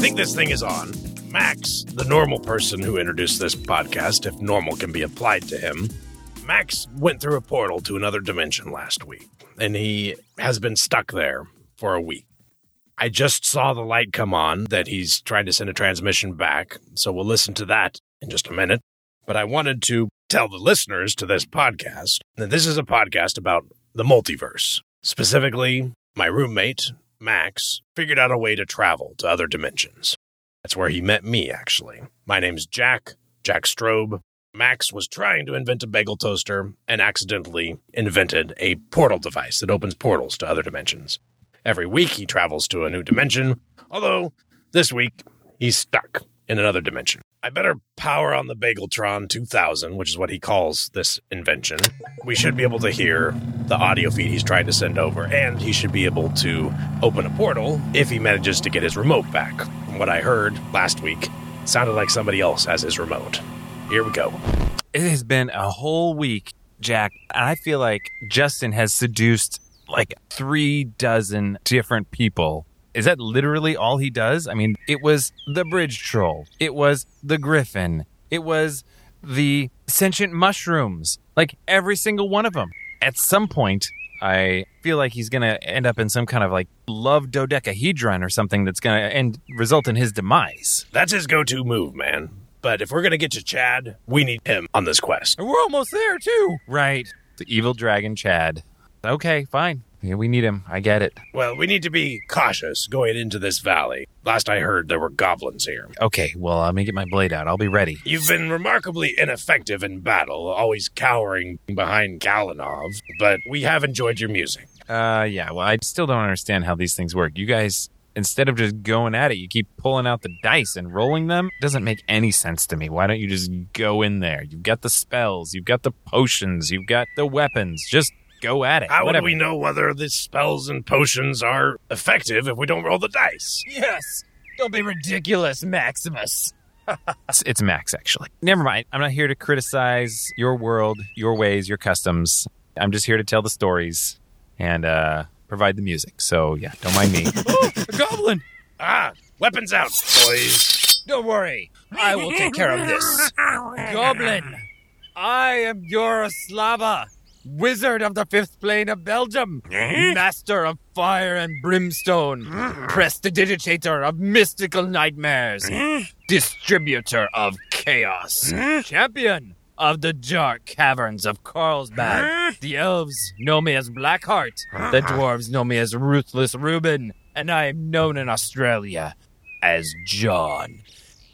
think this thing is on. Max, the normal person who introduced this podcast, if normal can be applied to him, Max went through a portal to another dimension last week, and he has been stuck there for a week. I just saw the light come on that he's trying to send a transmission back, so we'll listen to that in just a minute. But I wanted to tell the listeners to this podcast that this is a podcast about the multiverse. Specifically, my roommate, Max, figured out a way to travel to other dimensions. That's where he met me, actually. My name's Jack, Jack Strobe. Max was trying to invent a bagel toaster and accidentally invented a portal device that opens portals to other dimensions. Every week he travels to a new dimension, although this week he's stuck in another dimension. I better power on the Bageltron 2000, which is what he calls this invention. We should be able to hear the audio feed he's trying to send over, and he should be able to open a portal if he manages to get his remote back. From what I heard last week, sounded like somebody else has his remote. Here we go. It has been a whole week, Jack, and I feel like Justin has seduced like three dozen different people. Is that literally all he does? I mean, it was the bridge troll, it was the griffin, it was the sentient mushrooms, like every single one of them. At some point, I feel like he's going to end up in some kind of like love dodecahedron or something that's going to end result in his demise. That's his go to move, man. But if we're going to get to Chad, we need him on this quest. And we're almost there too. Right. The evil dragon Chad. Okay, fine. Yeah, we need him. I get it. Well, we need to be cautious going into this valley. Last I heard, there were goblins here. Okay, well, let me get my blade out. I'll be ready. You've been remarkably ineffective in battle, always cowering behind Kalinov, but we have enjoyed your music. Uh, yeah, well, I still don't understand how these things work. You guys, instead of just going at it, you keep pulling out the dice and rolling them. It doesn't make any sense to me. Why don't you just go in there? You've got the spells, you've got the potions, you've got the weapons. Just go at it. How Whatever. would we know whether the spells and potions are effective if we don't roll the dice? Yes. Don't be ridiculous, Maximus. it's, it's Max, actually. Never mind. I'm not here to criticize your world, your ways, your customs. I'm just here to tell the stories and uh, provide the music. So, yeah, don't mind me. oh, a goblin! Ah, weapons out, boys. Don't worry. I will take care of this. Goblin, I am Yaroslava, wizard of the fifth plane of Belgium, eh? master of fire and brimstone, hmm. prestidigitator of mystical nightmares, eh? distributor of chaos, eh? champion of the dark caverns of Carlsbad. The elves know me as Blackheart, the uh-huh. dwarves know me as Ruthless Reuben, and I am known in Australia as John.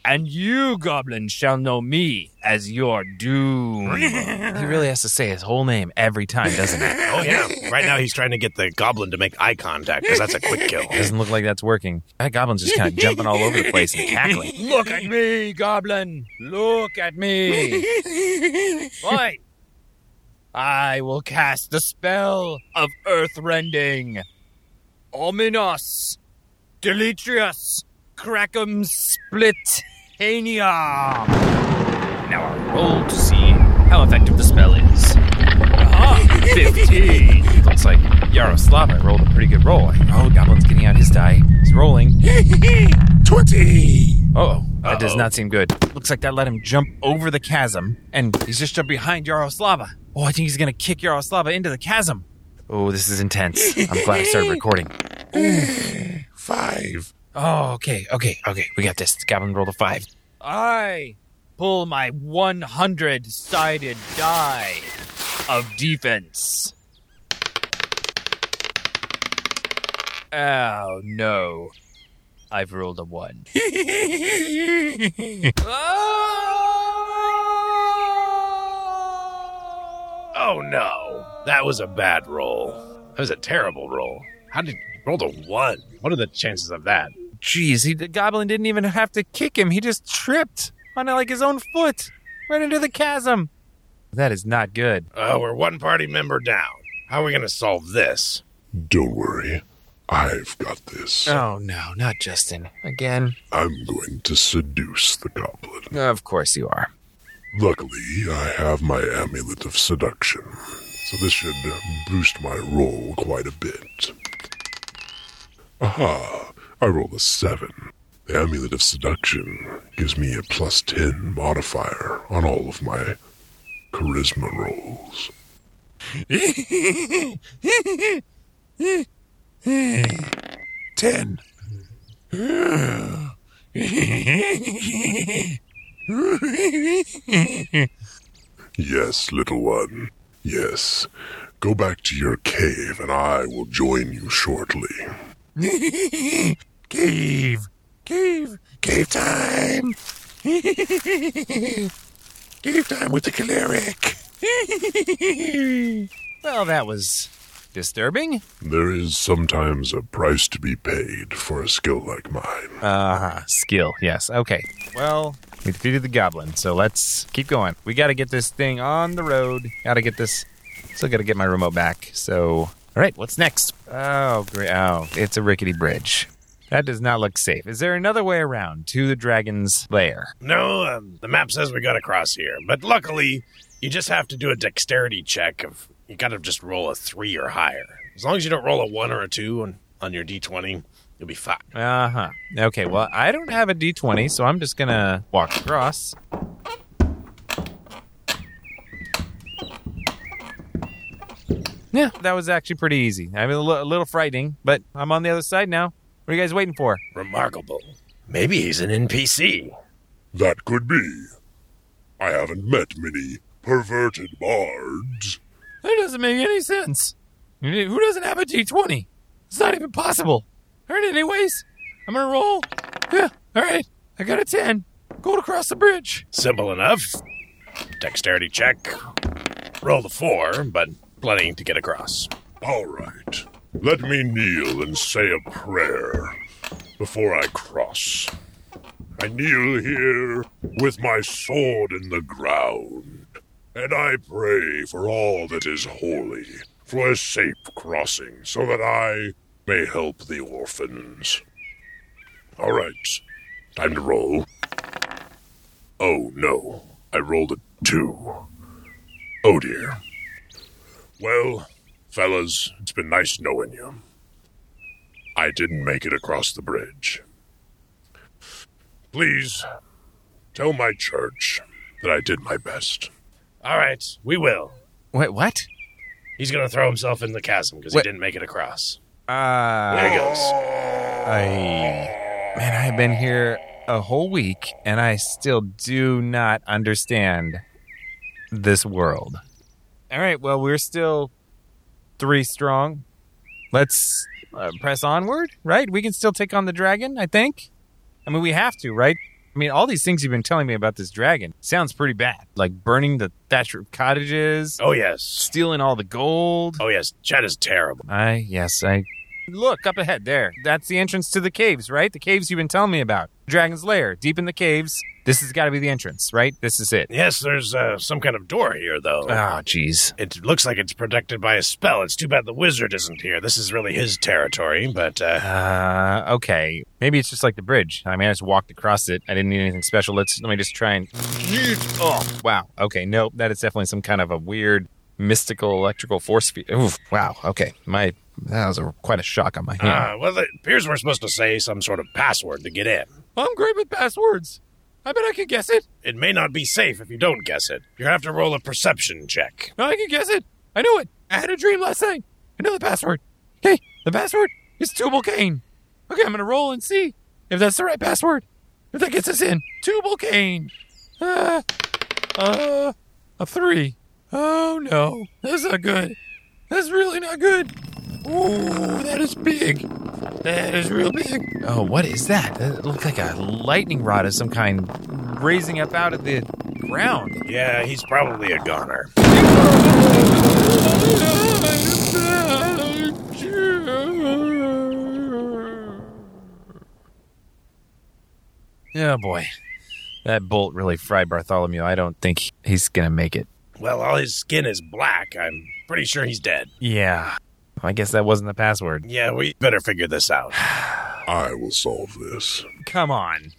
And you, Goblin, shall know me as your doom. he really has to say his whole name every time, doesn't he? Oh, yeah. Right now he's trying to get the goblin to make eye contact because that's a quick kill. Doesn't look like that's working. That goblin's just kind of jumping all over the place and cackling. Look at me, Goblin! Look at me! Fine. I will cast the spell of Earthrending. Ominos. Deletrius. Crackum Splitania. Now I'll roll to see how effective the spell is. Ah, 15. Looks like Yaroslava rolled a pretty good roll. Oh, Goblin's getting out his die. He's rolling. 20! Oh, that does Uh-oh. not seem good. Looks like that let him jump over the chasm, and he's just jumped behind Yaroslava. Oh, I think he's gonna kick Yaroslava into the chasm. Oh, this is intense. I'm glad I started recording. Five. Oh, okay, okay, okay. We got this. Goblin rolled a five. I pull my 100 sided die of defense. Oh, no. I've rolled a one. Oh, no. That was a bad roll. That was a terrible roll. How did you roll a one? What are the chances of that? Jeez, he, the goblin didn't even have to kick him. He just tripped on like his own foot right into the chasm. That is not good. Uh, we're one party member down. How are we going to solve this? Don't worry. I've got this. Oh no, not Justin. Again. I'm going to seduce the goblin. Of course you are. Luckily, I have my amulet of seduction, so this should uh, boost my roll quite a bit. Aha! I roll a 7. The Amulet of Seduction gives me a plus 10 modifier on all of my charisma rolls. Ten. Yes, little one. Yes. Go back to your cave and I will join you shortly. Cave. Cave. Cave time. Cave time with the cleric. Well, that was disturbing. There is sometimes a price to be paid for a skill like mine. Uh, skill, yes. Okay. Well, we defeated the goblin, so let's keep going. We gotta get this thing on the road. Gotta get this. Still gotta get my remote back. So, all right, what's next? Oh, great. Oh, it's a rickety bridge. That does not look safe. Is there another way around to the dragon's lair? No, um, the map says we got to cross here, but luckily, you just have to do a dexterity check of you got to just roll a three or higher. As long as you don't roll a one or a two on, on your d20, you'll be fine. Uh huh. Okay, well, I don't have a d20, so I'm just gonna walk across. Yeah, that was actually pretty easy. I mean, a little frightening, but I'm on the other side now. What are you guys waiting for? Remarkable. Maybe he's an NPC. That could be. I haven't met many perverted bards. That doesn't make any sense. Who doesn't have a d20? It's not even possible. All right, anyways, I'm gonna roll. Yeah, all right. I got a 10. Going across the bridge. Simple enough. Dexterity check. Roll the four, but plenty to get across. All right. Let me kneel and say a prayer before I cross. I kneel here with my sword in the ground, and I pray for all that is holy for a safe crossing so that I may help the orphans. All right. Time to roll. Oh no. I rolled a two. Oh dear. Well, fellas, it's been nice knowing you. I didn't make it across the bridge. Please tell my church that I did my best. All right, we will. Wait, what? He's going to throw himself in the chasm because he Wait. didn't make it across. Uh, There he goes. I man, I have been here a whole week and I still do not understand this world. All right, well, we're still three strong. Let's uh, press onward, right? We can still take on the dragon, I think. I mean, we have to, right? I mean, all these things you've been telling me about this dragon sounds pretty bad. Like burning the thatch roof cottages, Oh, yes. stealing all the gold. Oh, yes. Chet is terrible. I yes, I look up ahead there. That's the entrance to the caves, right? The caves you've been telling me about. Dragon's Lair, deep in the caves. This has got to be the entrance, right? This is it. Yes, there's uh, some kind of door here, though. Oh, jeez. It looks like it's protected by a spell. It's too bad the wizard isn't here. This is really his territory, but uh, Uh, okay. Maybe it's just like the bridge. I mean, I just walked across it. I didn't need anything special. Let's let me just try and. Oh, wow. Okay, nope. That is definitely some kind of a weird mystical electrical force field. Oof, wow. Okay, my that was a, quite a shock on my hand. uh, well, it appears we're supposed to say some sort of password to get in. I'm great with passwords. I bet I can guess it. It may not be safe if you don't guess it. You have to roll a perception check. I can guess it. I knew it. I had a dream last night. I know the password. Okay, the password is Tubal Cain. Okay, I'm gonna roll and see if that's the right password. If that gets us in. Tubal Cain. Uh, uh, a three. Oh no, that's not good. That's really not good. Ooh, that is big. That is real big. Oh, what is that? It looks like a lightning rod of some kind raising up out of the ground. Yeah, he's probably a goner. Oh boy. That bolt really fried Bartholomew. I don't think he's gonna make it. Well, all his skin is black. I'm pretty sure he's dead. Yeah. I guess that wasn't the password. Yeah, we better figure this out. I will solve this. Come on.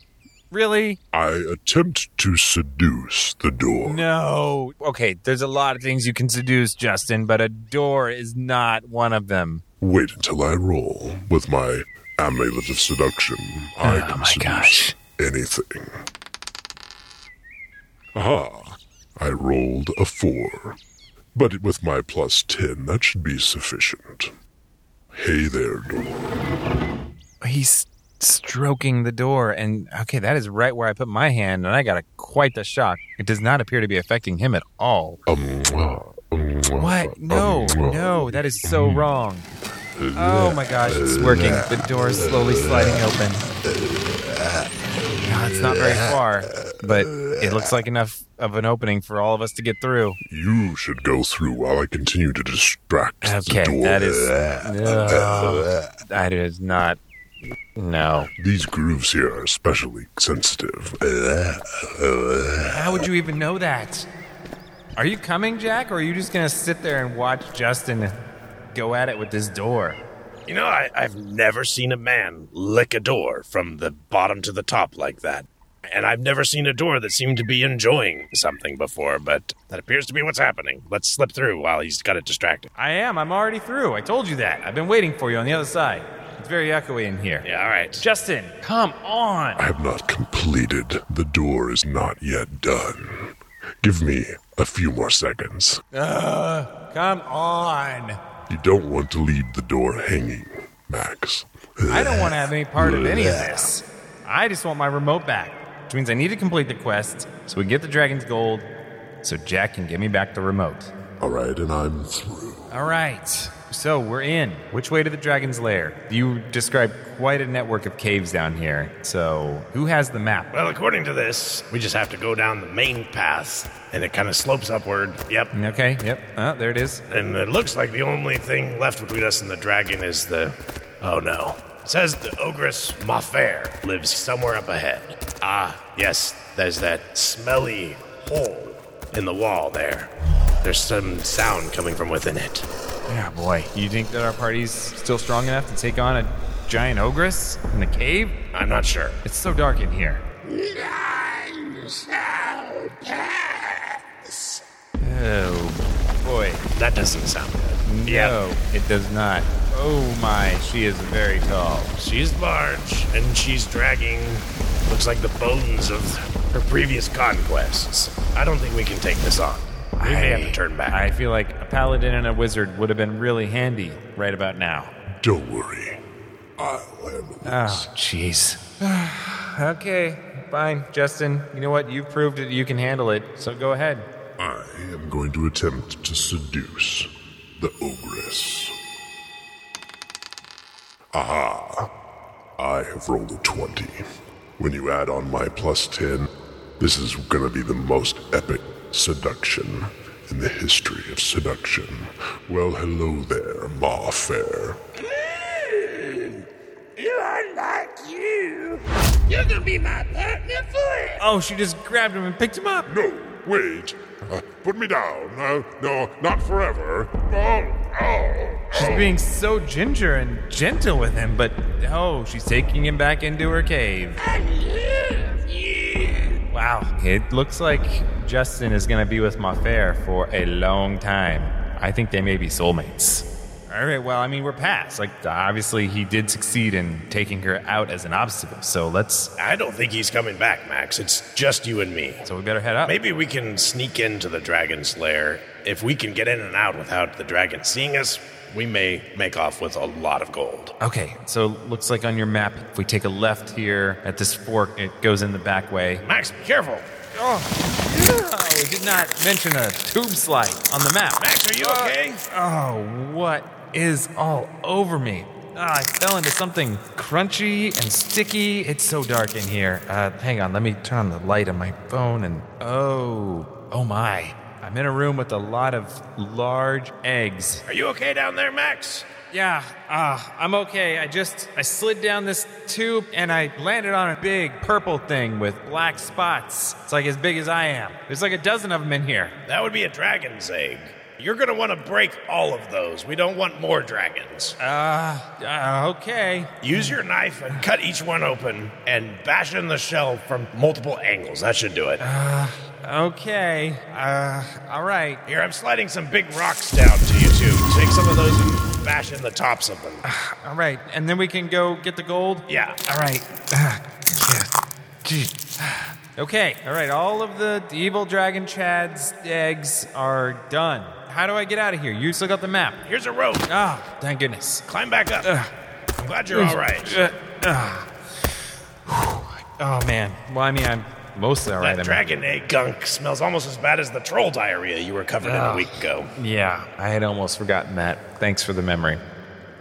Really? I attempt to seduce the door. No. Okay, there's a lot of things you can seduce, Justin, but a door is not one of them. Wait until I roll with my amulet of seduction, I Oh can my seduce gosh. anything. Aha! I rolled a four. But with my plus ten, that should be sufficient. Hey there, door. He's stroking the door, and okay, that is right where I put my hand, and I got a, quite the shock. It does not appear to be affecting him at all. Um, um, What? No, um, no, that is so wrong. Oh my gosh, it's working. The door is slowly sliding open. No, it's not very far, but it looks like enough of an opening for all of us to get through. You should go through while I continue to distract the Okay, door. that is. No, that is not. No. These grooves here are especially sensitive. How would you even know that? Are you coming, Jack, or are you just gonna sit there and watch Justin go at it with this door? You know, I, I've never seen a man lick a door from the bottom to the top like that. And I've never seen a door that seemed to be enjoying something before, but that appears to be what's happening. Let's slip through while he's got it distracted. I am. I'm already through. I told you that. I've been waiting for you on the other side. It's very echoey in here. Yeah, all right. Justin, come on. I have not completed. The door is not yet done. Give me a few more seconds. Uh, come on. You don't want to leave the door hanging, Max. I don't want to have any part of any of this. I just want my remote back, which means I need to complete the quest so we get the dragon's gold so Jack can give me back the remote. All right, and I'm through. All right. So we're in. Which way to the dragon's lair? You described quite a network of caves down here. So who has the map? Well, according to this, we just have to go down the main path, and it kind of slopes upward. Yep. Okay. Yep. Oh, there it is. And it looks like the only thing left between us and the dragon is the. Oh no. It says the ogress Mafair lives somewhere up ahead. Ah, yes, there's that smelly hole in the wall there. There's some sound coming from within it. Yeah, boy. You think that our party's still strong enough to take on a giant ogress in the cave? I'm not sure. It's so dark in here. Oh, boy. That doesn't sound good. No, it does not. Oh my, she is very tall. She's large, and she's dragging, looks like the bones of her previous conquests. I don't think we can take this on. We may have to turn back. I feel like a paladin and a wizard would have been really handy right about now. Don't worry. I'll handle this. Oh, jeez. okay, fine, Justin. You know what? You've proved that you can handle it, so go ahead. I am going to attempt to seduce the ogress. Aha! I have rolled a 20. When you add on my plus 10, this is gonna be the most epic seduction in the history of seduction. Well, hello there, Mafair. Mmm! You're like you. You're gonna be my partner for Oh, she just grabbed him and picked him up. No, wait. Uh, put me down. Uh, no, not forever. Oh, oh. She's being so ginger and gentle with him, but oh, she's taking him back into her cave. Wow. It looks like Justin is going to be with Mafair for a long time. I think they may be soulmates. All right, well, I mean, we're past. Like, obviously, he did succeed in taking her out as an obstacle, so let's. I don't think he's coming back, Max. It's just you and me. So we better head up. Maybe we can sneak into the dragon's lair. If we can get in and out without the dragon seeing us, we may make off with a lot of gold. Okay, so looks like on your map, if we take a left here at this fork, it goes in the back way. Max, be careful. Oh, we did not mention a tube slide on the map. Max, are you uh, okay? Oh, what is all over me? Ah, I fell into something crunchy and sticky. It's so dark in here. Uh, hang on, let me turn on the light on my phone and. Oh, oh my. I'm in a room with a lot of large eggs. Are you okay down there, Max? Yeah, ah, I'm okay. I just I slid down this tube and I landed on a big purple thing with black spots. It's like as big as I am. There's like a dozen of them in here. That would be a dragon's egg. You're gonna want to break all of those. We don't want more dragons. Uh, uh okay. Use your knife and cut each one open and bash in the shell from multiple angles. That should do it. Uh, okay. Uh, all right. Here, I'm sliding some big rocks down to you two. Take some of those and bash in the tops of them. All right, and then we can go get the gold. Yeah. All right. Ah, yeah. Gee. Okay. All right. All of the evil dragon Chad's eggs are done. How do I get out of here? You still got the map. Here's a rope. Ah, thank goodness. Climb back up. I'm glad you're all right. Uh, ah. Oh man. Well, I mean, I'm mostly all right. That dragon egg gunk smells almost as bad as the troll diarrhea you were covered in a week ago. Yeah, I had almost forgotten that. Thanks for the memory.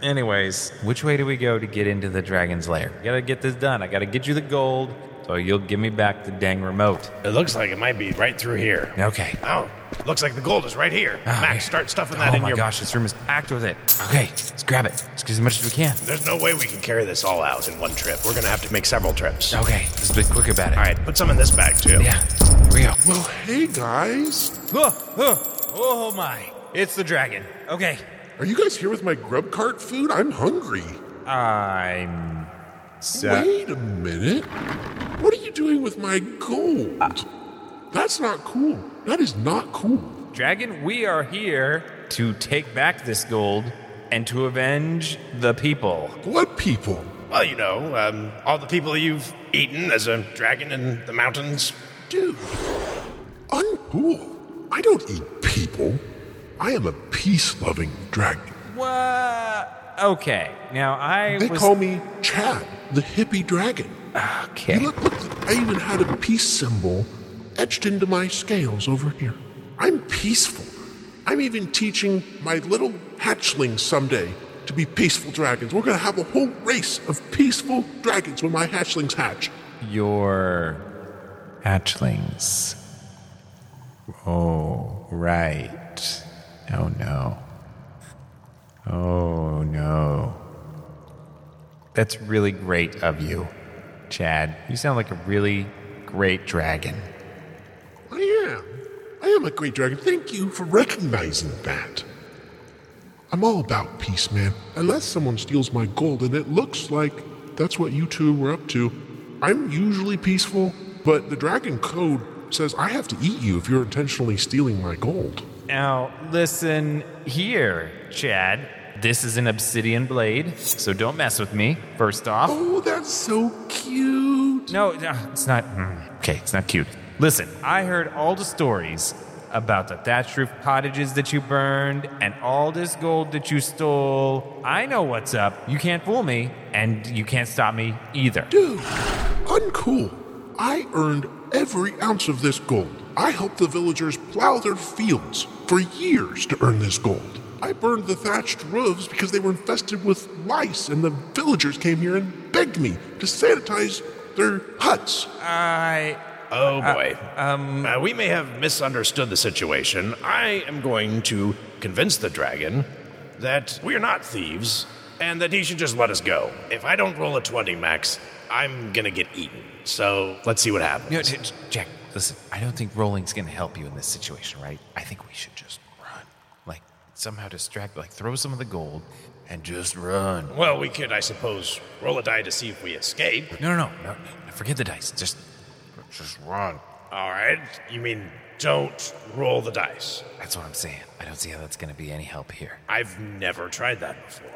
Anyways, which way do we go to get into the dragon's lair? Gotta get this done. I gotta get you the gold, so you'll give me back the dang remote. It looks like it might be right through here. Okay. Oh, looks like the gold is right here. Ah, Max, okay. start stuffing that oh in your. Oh my gosh, this room is packed with it. Okay, let's grab it. Let's get as much as we can. There's no way we can carry this all out in one trip. We're gonna have to make several trips. Okay, let's be quick about it. All right, put some in this bag too. Yeah, here we go. Well, hey guys. Oh, oh, oh my. It's the dragon. Okay. Are you guys here with my grub cart food? I'm hungry. I'm. So, Wait a minute. What are you doing with my gold? That's not cool. That is not cool. Dragon, we are here to take back this gold and to avenge the people. What people? Well, you know, um, all the people you've eaten as a dragon in the mountains. Dude, uncool. I don't eat people. I am a peace loving dragon. What? Okay. Now I They was. call me Chad, the hippie dragon. okay. Look, look, I even had a peace symbol etched into my scales over here. I'm peaceful. I'm even teaching my little hatchlings someday to be peaceful dragons. We're gonna have a whole race of peaceful dragons when my hatchlings hatch. Your hatchlings. Oh, right. Oh no. Oh no. That's really great of you, Chad. You sound like a really great dragon. I am. I am a great dragon. Thank you for recognizing that. I'm all about peace, man. Unless someone steals my gold, and it looks like that's what you two were up to. I'm usually peaceful, but the dragon code says I have to eat you if you're intentionally stealing my gold. Now, listen here, Chad. This is an obsidian blade, so don't mess with me, first off. Oh, that's so cute. No, no, it's not. mm, Okay, it's not cute. Listen, I heard all the stories about the thatched roof cottages that you burned and all this gold that you stole. I know what's up. You can't fool me, and you can't stop me either. Dude, uncool. I earned every ounce of this gold. I helped the villagers plow their fields for years to earn this gold. I burned the thatched roofs because they were infested with lice, and the villagers came here and begged me to sanitize their huts. I. Oh boy. um. Uh, we may have misunderstood the situation. I am going to convince the dragon that we're not thieves and that he should just let us go. If I don't roll a 20, Max, I'm gonna get eaten. So let's see what happens. No, J- J- Jack, listen, I don't think rolling's gonna help you in this situation, right? I think we should just run. Like, somehow distract, like, throw some of the gold and just run. Well, we could, I suppose, roll a die to see if we escape. No, no, no, no, no forget the dice. Just, just run. All right. You mean don't roll the dice? That's what I'm saying. I don't see how that's gonna be any help here. I've never tried that before.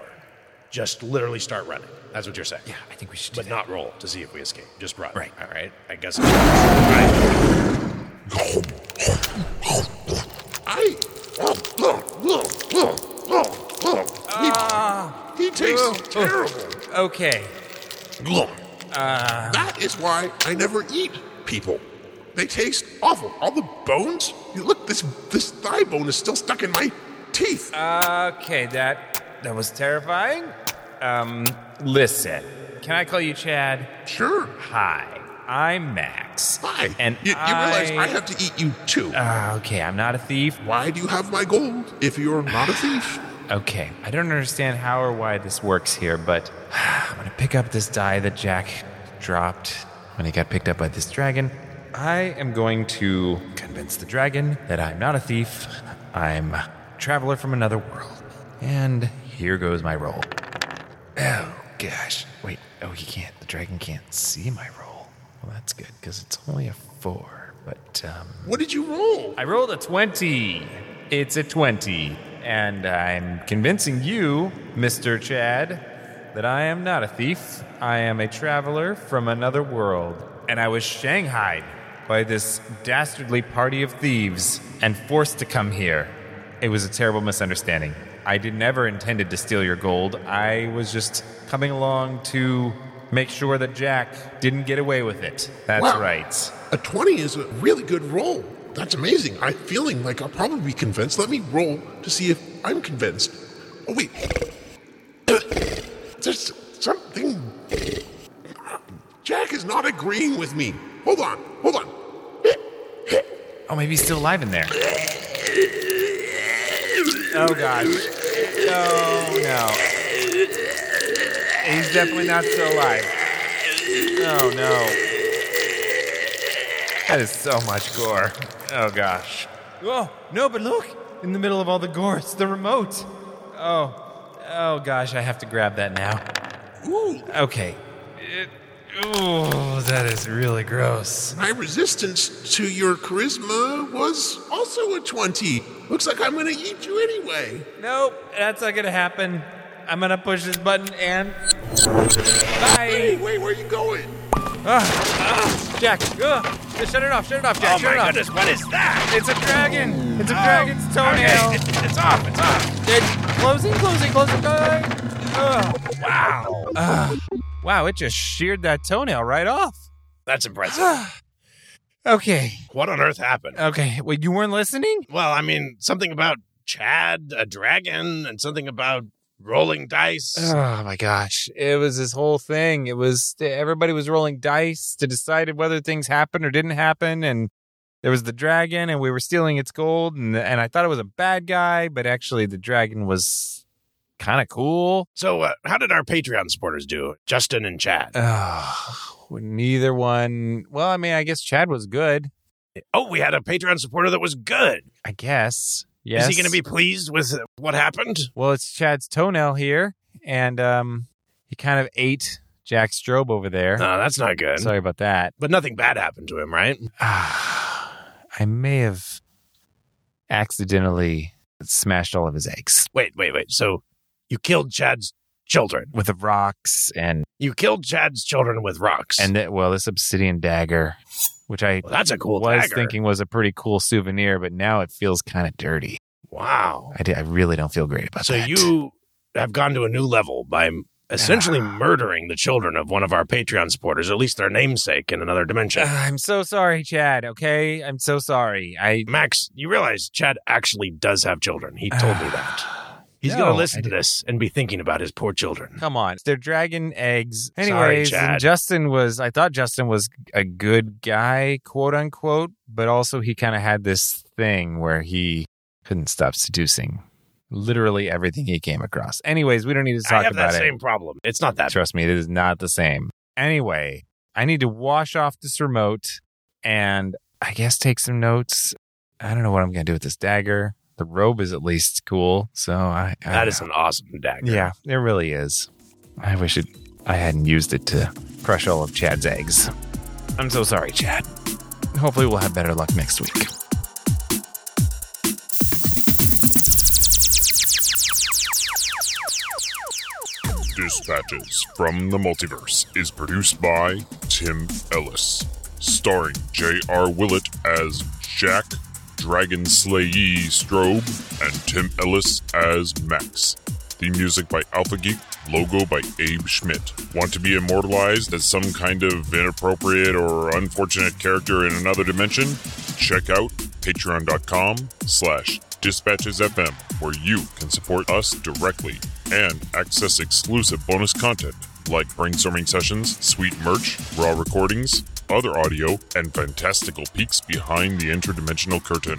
Just literally start running. That's what you're saying. Yeah, I think we should do But that. not roll to see if we escape. Just run. Right. All right. I guess. All right. I. He, he tastes terrible. Okay. Uh that is why I never eat people. They taste awful. All the bones. Look, this this thigh bone is still stuck in my teeth. Okay, that that was terrifying. Um, listen. Can I call you Chad? sure. Hi, I'm Max. Hi. And you, you realize I have to eat you too. Uh, okay, I'm not a thief. why do you have my gold if you're not a thief? Okay, I don't understand how or why this works here, but I'm gonna pick up this die that Jack dropped when he got picked up by this dragon. I am going to convince the dragon that I'm not a thief. I'm a traveler from another world. And here goes my roll. Oh, gosh. Wait, oh, he can't. The dragon can't see my roll. Well, that's good, because it's only a four. But, um, What did you roll? I rolled a 20. It's a 20. And I'm convincing you, Mr. Chad, that I am not a thief. I am a traveler from another world. And I was shanghaied by this dastardly party of thieves and forced to come here. It was a terrible misunderstanding. I did never intended to steal your gold. I was just coming along to make sure that Jack didn't get away with it. That's Wow. right. A 20 is a really good roll. That's amazing. I'm feeling like I'll probably be convinced. Let me roll to see if I'm convinced. Oh, wait. There's something. Jack is not agreeing with me. Hold on. Hold on. Oh, maybe he's still alive in there. Oh gosh. Oh no. He's definitely not still alive. Oh no. That is so much gore. Oh gosh. Oh no, but look! In the middle of all the gore, it's the remote. Oh. Oh gosh, I have to grab that now. Ooh, Okay. It, oh, that is really gross. my resistance to your charisma was also a 20. Looks like I'm going to eat you anyway. Nope, that's not gonna happen. I'm gonna push this button and. Hey, Bye! wait, where are you going? Ah, ah, Jack, ugh, just shut it off, shut it off, Jack, Oh shut it my off. goodness, what is that? It's a dragon! It's a Oh, dragon's toenail! Okay, it's, it's off, it's off. It's closing, closing, closing! Ugh. Wow. Ugh. Wow, it just sheared that toenail right off. That's impressive. Okay, what on earth happened? okay, wait, you weren't listening? Well, I mean, something about Chad, a dragon, and something about rolling dice. Oh my gosh. It was this whole thing. It was everybody was rolling dice to decide whether things happened or didn't happen and there was the dragon and we were stealing its gold and and I thought it was a bad guy, but actually the dragon was kind of cool. So, uh, how did our Patreon supporters do? Justin and Chad. Oh, neither one. Well, I mean, I guess Chad was good. oh, we had a Patreon supporter that was good. I guess. Yes. Is he going to be pleased with what happened? Well, it's Chad's toenail here and um he kind of ate Jack Strobe over there. No, that's not good. Sorry about that. But nothing bad happened to him, right? I may have accidentally smashed all of his eggs Wait, wait, wait. So, you killed Chad's children. with the rocks and You killed Chad's children with rocks. and the, well, this obsidian dagger, which I well, that's a cool was dagger. thinking was a pretty cool souvenir, but now it feels kind of dirty. Wow. I, di- I really don't feel great about So that. So you have gone to a new level by essentially murdering the children of one of our Patreon supporters, at least their namesake in another dimension. Uh, I'm so sorry, Chad. Okay, I'm so sorry. I Max, you realize Chad actually does have children. He told me that. He's No, going to listen to this and be thinking about his poor children. Come on. They're dragon eggs. Sorry, Anyways, Chad. Justin was, I thought Justin was a good guy, quote unquote, but also he kind of had this thing where he couldn't stop seducing literally everything he came across. Anyways, we don't need to I talk have about that it. same problem. It's not that. Trust me, it is not the same. Anyway, I need to wash off this remote and I guess take some notes. I don't know what I'm going to do with this dagger. The robe is at least cool. So I, I That is an awesome dagger. yeah, it really is. I wish it I hadn't used it to crush all of Chad's eggs. I'm so sorry, Chad. Hopefully we'll have better luck next week. Dispatches from the Multiverse is produced by Tim Ellis, starring J.R. Willett as Jack Dragon Slayee Strobe and Tim Ellis as Max. Theme music by Alpha Geek, logo by Abe Schmidt. Want to be immortalized as some kind of inappropriate or unfortunate character in another dimension? Check out patreon.com slash dispatchesfm where you can support us directly and access exclusive bonus content like brainstorming sessions, sweet merch, raw recordings, other audio, and fantastical peeks behind the interdimensional curtain.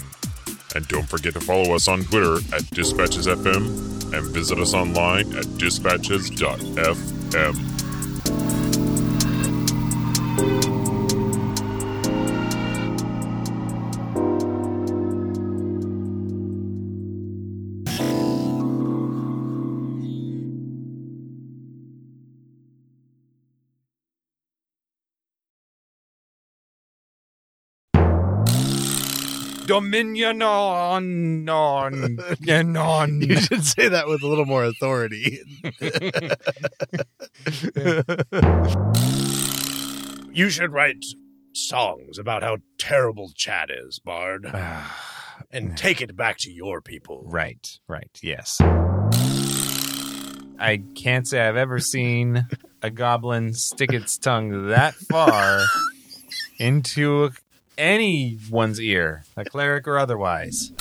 And don't forget to follow us on Twitter at DispatchesFM and visit us online at dispatches.fm. dominion on, on, and on. You should say that with a little more authority. You should write songs about how terrible Chad is, Bard, ah, and take it back to your people. Right, right, yes. I can't say I've ever seen a goblin stick its tongue that far into anyone's ear, a cleric or otherwise.